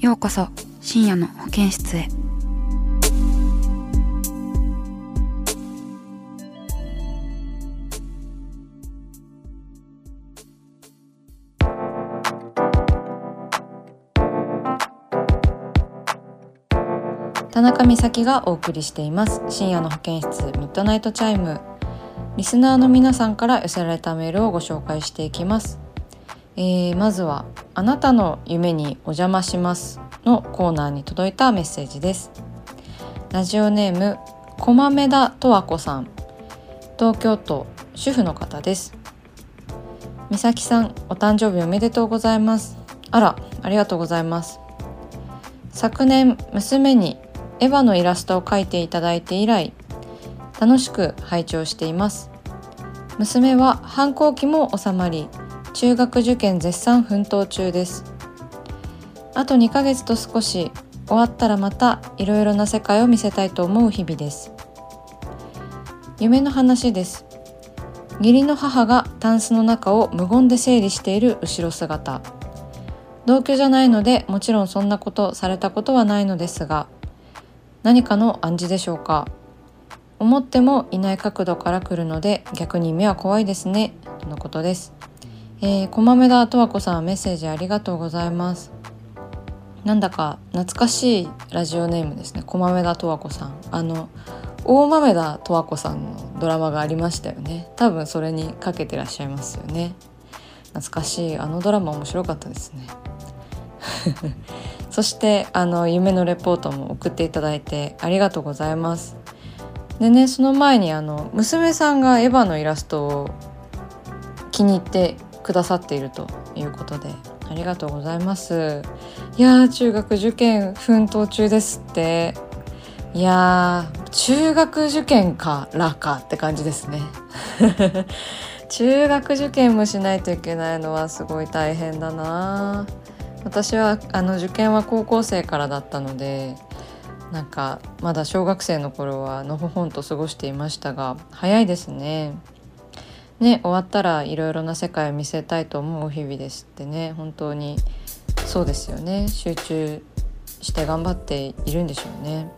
ようこそ深夜の保健室へ。田中美咲がお送りしています。深夜の保健室ミッドナイトチャイム。リスナーの皆さんから寄せられたメールをご紹介していきます、えーまずはあなたの夢にお邪魔しますのコーナーに届いたメッセージです。ラジオネーム駒目田十和子さん。東京都主婦の方です。美咲さんお誕生日おめでとうございます。あらありがとうございます。昨年娘にエヴァのイラストを描いていただいて以来楽しく拝聴しています。娘は反抗期も収まり中学受験絶賛奮闘中です。あと2ヶ月と少し終わったらまたいろいろな世界を見せたいと思う日々です。夢の話です。義理の母がタンスの中を無言で整理している後ろ姿。同居じゃないのでもちろんそんなことされたことはないのですが何かの暗示でしょうか。思ってもいない角度から来るので逆に目は怖いですね。とのことです、えー、駒目田十和子さんメッセージありがとうございます。なんだか懐かしいラジオネームですね。駒目田十和子さん。あの大豆田十和子さんのドラマがありましたよね。多分それにかけてらっしゃいますよね。懐かしい。あのドラマ面白かったですね。そしてあの夢のレポートも送っていただいてありがとうございます。でねその前にあの娘さんがエヴァのイラストを気に入ってくださっているということでありがとうございます。いやー中学受験奮闘中ですって。いやー中学受験からかって感じですね。中学受験もしないといけないのはすごい大変だな。私はあの受験は高校生からだったのでなんかまだ小学生の頃はのほほんと過ごしていましたが早いですね。ね終わったらいろいろな世界を見せたいと思う日々ですってね本当にそうですよね集中して頑張っているんでしょうね。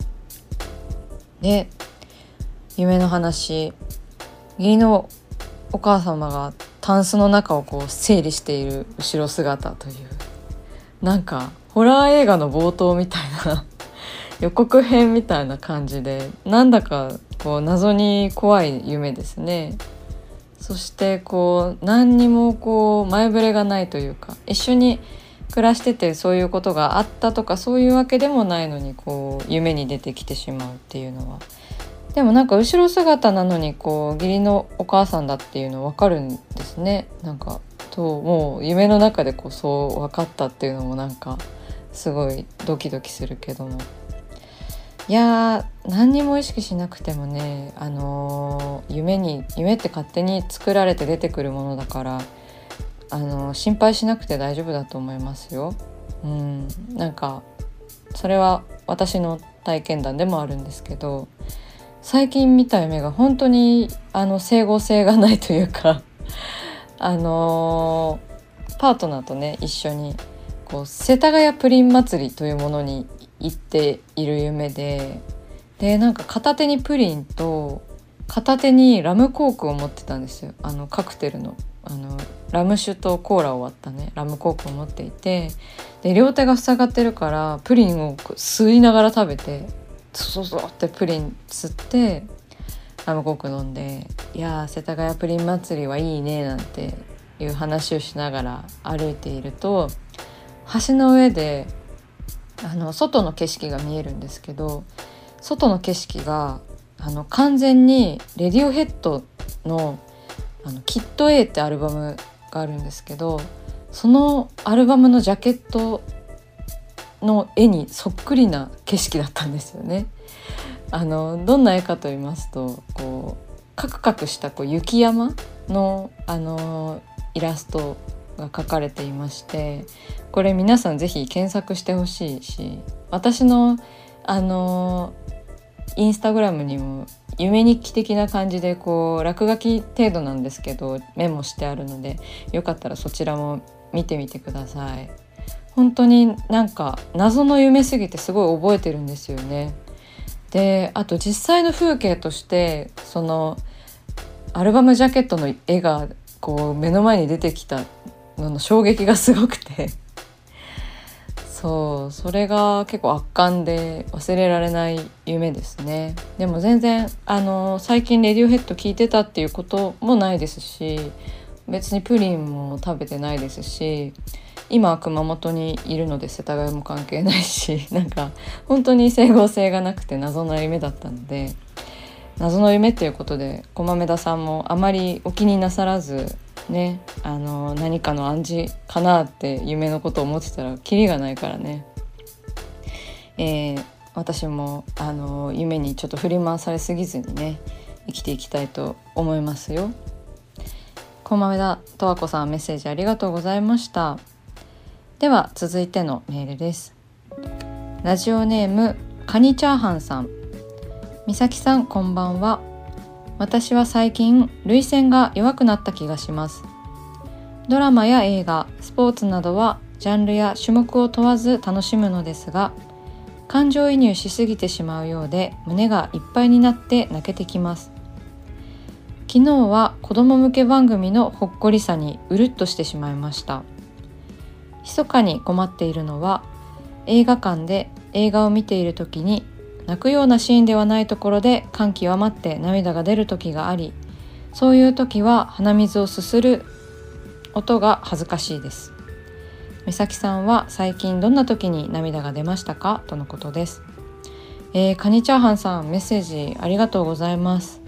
で夢の話義理のお母様がタンスの中をこう整理している後ろ姿というなんかホラー映画の冒頭みたいな 予告編みたいな感じでなんだかこう謎に怖い夢ですねそしてこう何にもこう前触れがないというか一緒に暮らしててそういうことがあったとかそういうわけでもないのにこう夢に出てきてしまうっていうのは。でもなんか後ろ姿なのにこう義理のお母さんだっていうの分かるんですね。なんかともう夢の中でこうそう分かったっていうのもなんかすごいドキドキするけども。いや何にも意識しなくてもねあのー夢に夢って勝手に作られて出てくるものだからあのー心配しなくて大丈夫だと思いますよ。うん、なんかそれは私の体験談でもあるんですけど最近見た夢が本当にあの整合性がないというか あのーパートナーとね一緒にこう世田谷プリン祭りというものに行っている夢ででなんか片手にプリンと片手にラムコークを持ってたんですよ。あのカクテルの。あのラム酒とコーラを割ったね。ラムコークを持っていてで両手が塞がってるからプリンを吸いながら食べてそうそうってプリン吸ってラムコーク飲んで「いや世田谷プリン祭りはいいね」なんていう話をしながら歩いていると橋の上であの外の景色が見えるんですけど外の景色があの完全にレディオヘッドの「あのキット A」ってアルバムがあるんですけどそのアルバムのジャケットの絵にそっくりな景色だったんですよね。あのどんな絵かと言いますとこうカクカクしたこう雪山のあのイラストが描かれていましてこれ皆さん是非検索してほしいし私のあのインスタグラムにも夢日記的な感じでこう落書き程度なんですけどメモしてあるのでよかったらそちらも見てみてください。本当になんか謎の夢すぎてすごい覚えてるんですよね。であと実際の風景としてそのアルバムジャケットの絵がこう目の前に出てきたのの衝撃がすごくて。そうそれが結構圧巻で忘れられない夢ですね。でも全然あの最近レディオヘッド聞いてたっていうこともないですし別にプリンも食べてないですし今は熊本にいるので世田谷も関係ないし なんか本当に整合性がなくて謎の夢だったので謎の夢っていうことで駒目田さんもあまりお気になさらずねあの何かの暗示かなって夢のことを思ってたらキリがないからね、えー、私もあの夢にちょっと振り回されすぎずにね生きていきたいと思いますよ。駒目田十和子さんメッセージありがとうございました。では続いてのメールですラジオネームカニチャーハンさん美咲さんこんばんは私は最近涙腺が弱くなった気がします。ドラマや映画スポーツなどはジャンルや種目を問わず楽しむのですが感情移入しすぎてしまうようで胸がいっぱいになって泣けてきます。昨日は子供向け番組のほっこりさにうるっとしてしまいました。密かに困っているのは映画館で映画を見ている時に泣くようなシーンではないところで感極まって涙が出る時がありそういう時は鼻水をすする音が恥ずかしいです。美咲さんは最近どんな時に涙が出ましたか？とのことです。えー、カニチャーハンさんメッセージありがとうございます。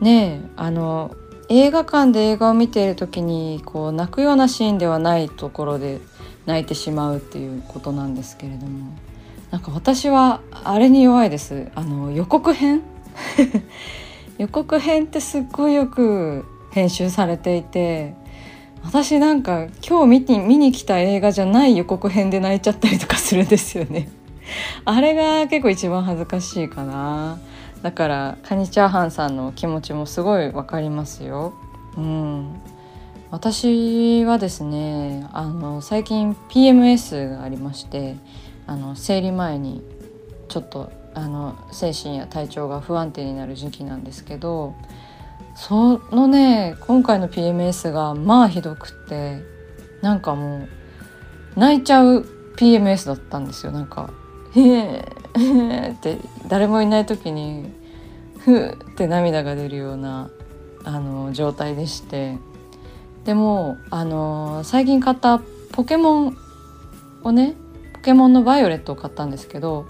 ねえあの映画館で映画を見ている時にこう泣くようなシーンではないところで泣いてしまうっていうことなんですけれども。なんか私はあれに弱いです。あの予告編？予告編ってすっごいよく編集されていて私なんか今日見に見に来た映画じゃない予告編で泣いちゃったりとかするんですよね。あれが結構一番恥ずかしいかな。だからカニチャーハンさんの気持ちもすごいわかりますよ。うん、私はですねあの最近 PMS がありましてあの生理前にちょっとあの精神や体調が不安定になる時期なんですけどそのね今回の PMS がまあひどくってなんかもう泣いちゃう PMS だったんですよ。なんか「へえって誰もいない時にふって涙が出るようなあの状態でして。でもあの最近買ったポケモンをねケモンのバイオレットを買ったんですけど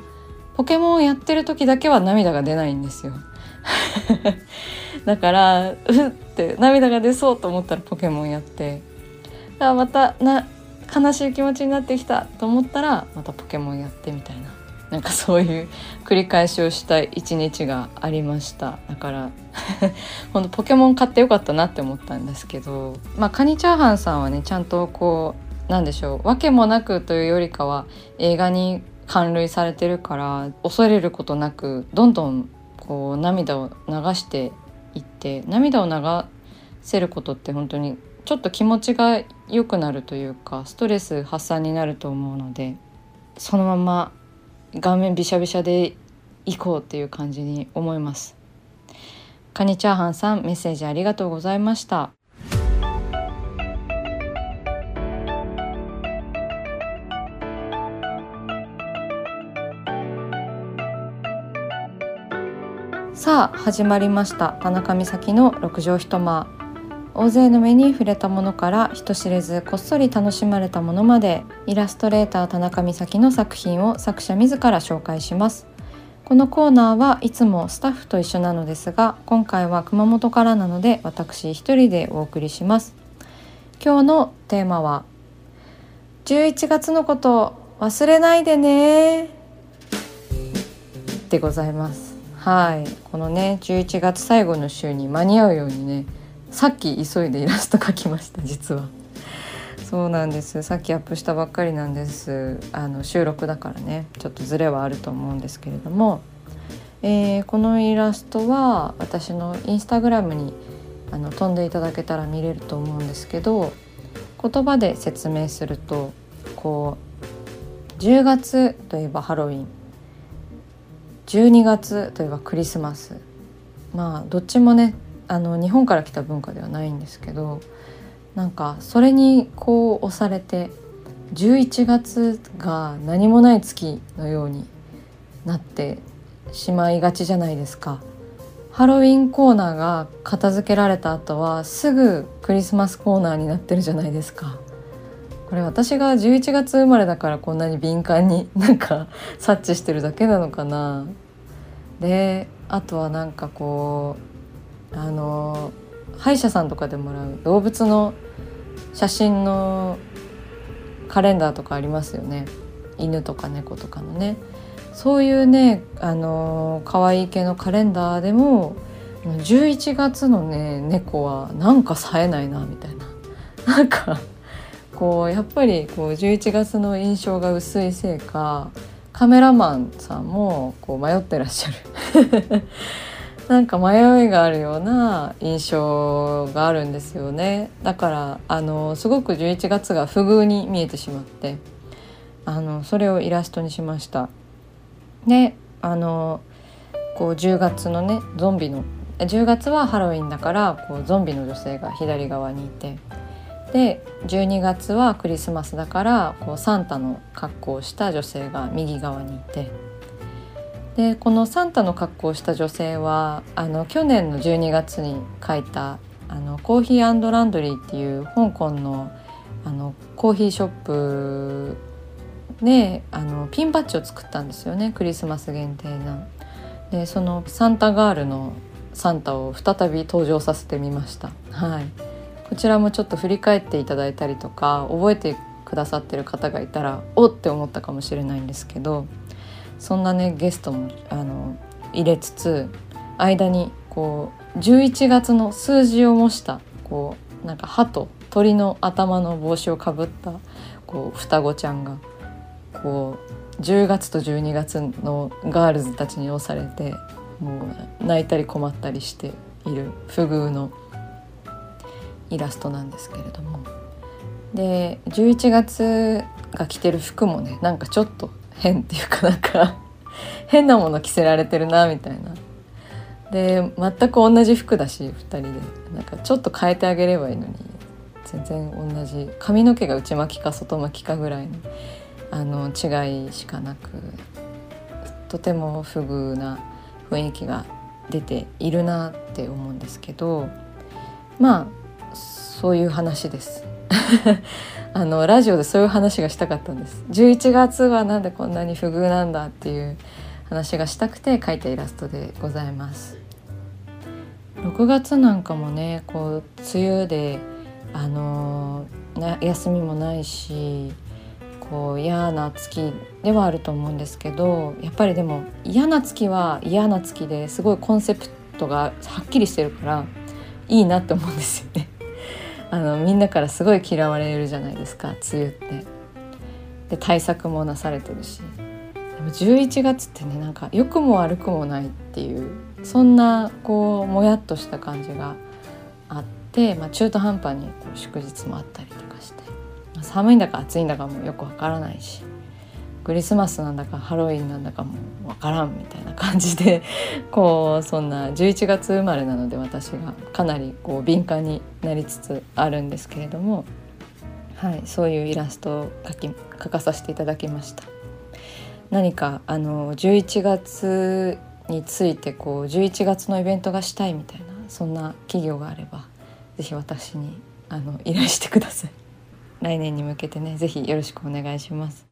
ポケモンをやってる時だけは涙が出ないんですよ。だからうって涙が出そうと思ったらポケモンやって。あまたな悲しい気持ちになってきたと思ったらまたポケモンやってみたいな。なんかそういう繰り返しをした一日がありました。だからほんとポケモン買ってよかったなって思ったんですけどまあカニチャーハンさんはねちゃんとこうなんでしょう。訳もなくというよりかは映画に感涙されてるから恐れることなくどんどんこう涙を流していって涙を流せることって本当にちょっと気持ちが良くなるというかストレス発散になると思うのでそのまま顔面びしゃびしゃで行こうっていう感じに思います。カニチャーハンさんメッセージありがとうございました。さあ始まりました。田中美咲の六畳一間。大勢の目に触れたものから人知れずこっそり楽しまれたものまでイラストレーター田中美咲の作品を作者自ら紹介します。このコーナーはいつもスタッフと一緒なのですが今回は熊本からなので私一人でお送りします。今日のテーマは11月のこと忘れないでね。でございます。はい。このね11月最後の週に間に合うようにねさっき急いでイラスト描きました 実は。そうなんです。さっきアップしたばっかりなんです。あの収録だからねちょっとズレはあると思うんですけれども、えー、このイラストは私のインスタグラムにあの飛んでいただけたら見れると思うんですけど言葉で説明するとこう10月といえばハロウィン。12月といえばクリスマスまあどっちもねあの日本から来た文化ではないんですけどなんかそれにこう押されて11月が何もない月のようになってしまいがちじゃないですか。ハロウィンコーナーが片付けられた後はすぐクリスマスコーナーになってるじゃないですか。これ私が11月生まれだからこんなに敏感になんか察知してるだけなのかな。であとはなんかこうあの歯医者さんとかでもらう動物の写真のカレンダーとかありますよね。犬とか猫とかのね。そういうねあの可愛い系のカレンダーでも11月のね猫はなんか冴えないなみたいな。なんかこうやっぱりこう11月の印象が薄いせいかカメラマンさんもこう迷ってらっしゃる。なんか迷いがあるような印象があるんですよね。だからあのすごく11月が不遇に見えてしまってあのそれをイラストにしました。であのこう10月のねゾンビの10月はハロウィンだからこうゾンビの女性が左側にいてで12月はクリスマスだからこうサンタの格好をした女性が右側にいて。でこのサンタの格好をした女性はあの去年の12月に書いたあのコーヒーランドリーっていう香港のあのコーヒーショップであのピンバッジを作ったんですよねクリスマス限定な。でそのサンタガールのサンタを再び登場させてみました。はい、こちらもちょっと振り返っていただいたりとか覚えてくださってる方がいたらおって思ったかもしれないんですけどそんなねゲストもあの入れつつ間にこう11月の数字を模したこうなんか歯と鳥の頭の帽子をかぶったこう双子ちゃんがこう10月と12月のガールズたちに押されてもう泣いたり困ったりしている不遇のイラストなんですけれども。で11月が着てる服もねなんかちょっと変っていうかなんか 変なもの着せられてるなみたいな。で全く同じ服だし2人でなんかちょっと変えてあげればいいのに全然同じ髪の毛が内巻きか外巻きかぐらいのあの違いしかなくとても不遇な雰囲気が出ているなって思うんですけどまあそういう話です。あのラジオでそういう話がしたかったんです11月はなんでこんなに不遇なんだっていう話がしたくて描いたイラストでございます6月なんかもねこう梅雨であの休みもないしこう嫌な月ではあると思うんですけどやっぱりでも嫌な月は嫌な月ですごいコンセプトがはっきりしてるからいいなって思うんですよね。あのみんなからすごい嫌われるじゃないですか梅雨って。で対策もなされてるし。でも11月ってねなんか良くも悪くもないっていうそんなこうもやっとした感じがあって、まあ、中途半端にこう祝日もあったりとかして、まあ、寒いんだか暑いんだかもよくわからないし。クリスマスなんだかハロウィンなんだかもわからんみたいな感じで こうそんな11月生まれなので私がかなりこう敏感になりつつあるんですけれども、はい、そういうイラストを描き描かさせていただきました。何かあの11月についてこう11月のイベントがしたいみたいなそんな企業があればぜひ私にあの依頼してください来年に向けてねぜひよろしくお願いします